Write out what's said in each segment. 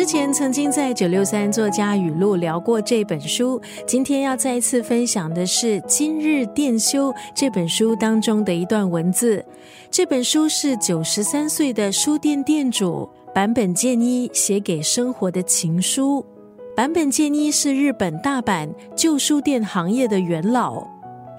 之前曾经在九六三作家语录聊过这本书，今天要再一次分享的是《今日电修》这本书当中的一段文字。这本书是九十三岁的书店店主坂本健一写给生活的情书。坂本健一是日本大阪旧书店行业的元老，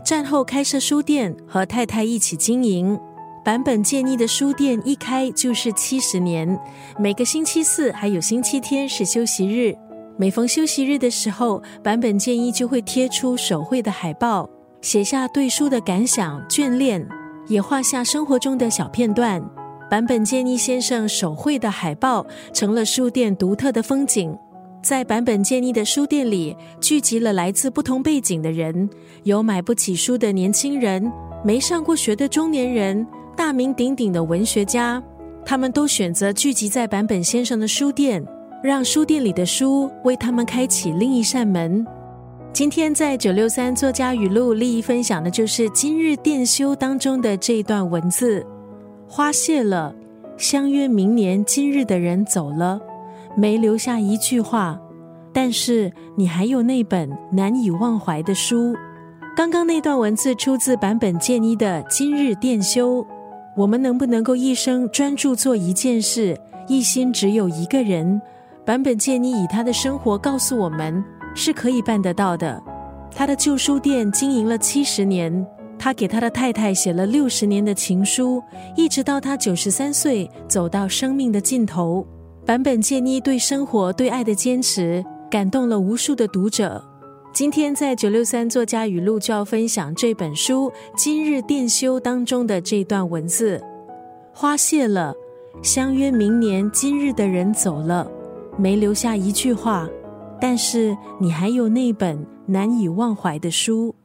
战后开设书店，和太太一起经营。版本建议的书店一开就是七十年，每个星期四还有星期天是休息日。每逢休息日的时候，版本建议就会贴出手绘的海报，写下对书的感想、眷恋，也画下生活中的小片段。版本建议先生手绘的海报成了书店独特的风景。在版本建议的书店里，聚集了来自不同背景的人，有买不起书的年轻人，没上过学的中年人。大名鼎鼎的文学家，他们都选择聚集在坂本先生的书店，让书店里的书为他们开启另一扇门。今天在九六三作家语录利益分享的就是今日电修当中的这一段文字：花谢了，相约明年今日的人走了，没留下一句话，但是你还有那本难以忘怀的书。刚刚那段文字出自版本健一的今日电修。我们能不能够一生专注做一件事，一心只有一个人？坂本健一以他的生活告诉我们，是可以办得到的。他的旧书店经营了七十年，他给他的太太写了六十年的情书，一直到他九十三岁走到生命的尽头。坂本健一对生活、对爱的坚持，感动了无数的读者。今天在九六三作家语录就要分享这本书《今日电修》当中的这段文字：花谢了，相约明年今日的人走了，没留下一句话，但是你还有那本难以忘怀的书。